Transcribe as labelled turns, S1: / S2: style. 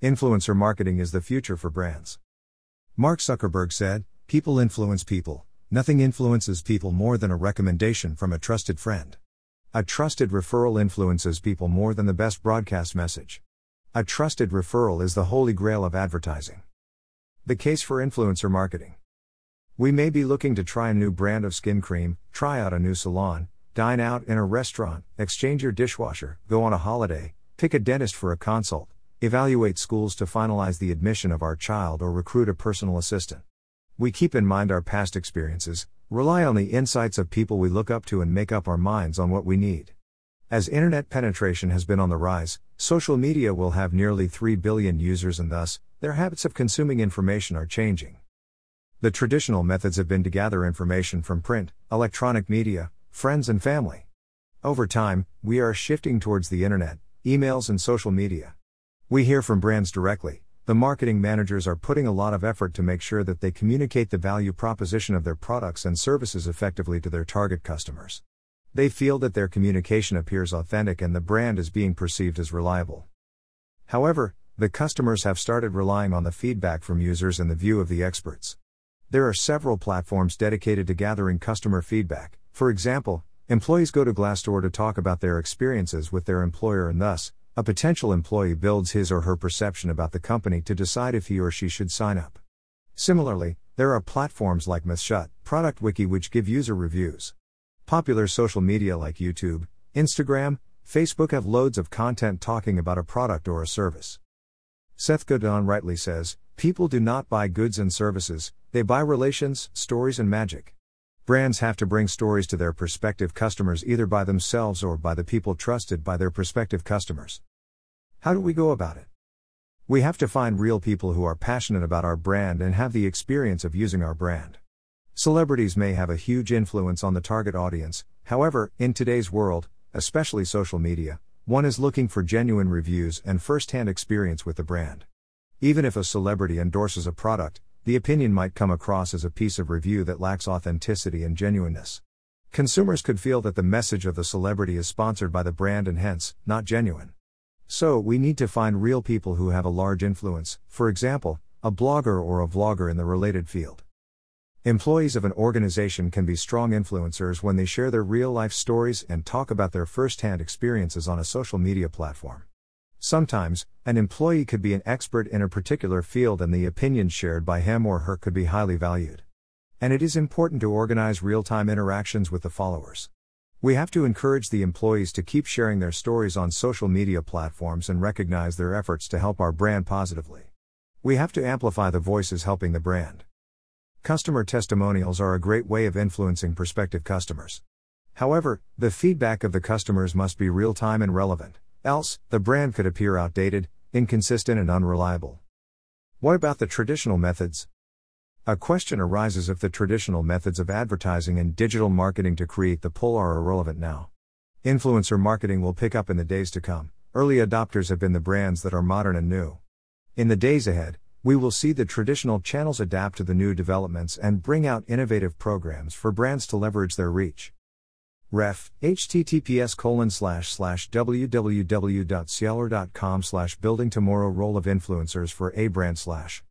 S1: Influencer marketing is the future for brands. Mark Zuckerberg said, People influence people. Nothing influences people more than a recommendation from a trusted friend. A trusted referral influences people more than the best broadcast message. A trusted referral is the holy grail of advertising. The case for influencer marketing. We may be looking to try a new brand of skin cream, try out a new salon, dine out in a restaurant, exchange your dishwasher, go on a holiday, pick a dentist for a consult, evaluate schools to finalize the admission of our child, or recruit a personal assistant. We keep in mind our past experiences, rely on the insights of people we look up to, and make up our minds on what we need. As internet penetration has been on the rise, social media will have nearly 3 billion users, and thus, their habits of consuming information are changing. The traditional methods have been to gather information from print, electronic media, friends, and family. Over time, we are shifting towards the internet, emails, and social media. We hear from brands directly. The marketing managers are putting a lot of effort to make sure that they communicate the value proposition of their products and services effectively to their target customers. They feel that their communication appears authentic and the brand is being perceived as reliable. However, the customers have started relying on the feedback from users and the view of the experts. There are several platforms dedicated to gathering customer feedback. For example, employees go to Glassdoor to talk about their experiences with their employer and thus, a potential employee builds his or her perception about the company to decide if he or she should sign up. Similarly, there are platforms like MouthShut, Product Wiki which give user reviews. Popular social media like YouTube, Instagram, Facebook have loads of content talking about a product or a service. Seth Godin rightly says, People do not buy goods and services, they buy relations, stories, and magic. Brands have to bring stories to their prospective customers either by themselves or by the people trusted by their prospective customers. How do we go about it? We have to find real people who are passionate about our brand and have the experience of using our brand. Celebrities may have a huge influence on the target audience, however, in today's world, especially social media, one is looking for genuine reviews and first hand experience with the brand. Even if a celebrity endorses a product, the opinion might come across as a piece of review that lacks authenticity and genuineness. Consumers could feel that the message of the celebrity is sponsored by the brand and hence, not genuine. So, we need to find real people who have a large influence, for example, a blogger or a vlogger in the related field. Employees of an organization can be strong influencers when they share their real life stories and talk about their first hand experiences on a social media platform. Sometimes, an employee could be an expert in a particular field and the opinions shared by him or her could be highly valued. And it is important to organize real time interactions with the followers. We have to encourage the employees to keep sharing their stories on social media platforms and recognize their efforts to help our brand positively. We have to amplify the voices helping the brand. Customer testimonials are a great way of influencing prospective customers. However, the feedback of the customers must be real time and relevant, else, the brand could appear outdated, inconsistent, and unreliable. What about the traditional methods? A question arises if the traditional methods of advertising and digital marketing to create the pull are irrelevant now. Influencer marketing will pick up in the days to come. Early adopters have been the brands that are modern and new. In the days ahead, we will see the traditional channels adapt to the new developments and bring out innovative programs for brands to leverage their reach. Ref, https colon slash slash www.cialer.com slash building tomorrow role of influencers for a brand slash.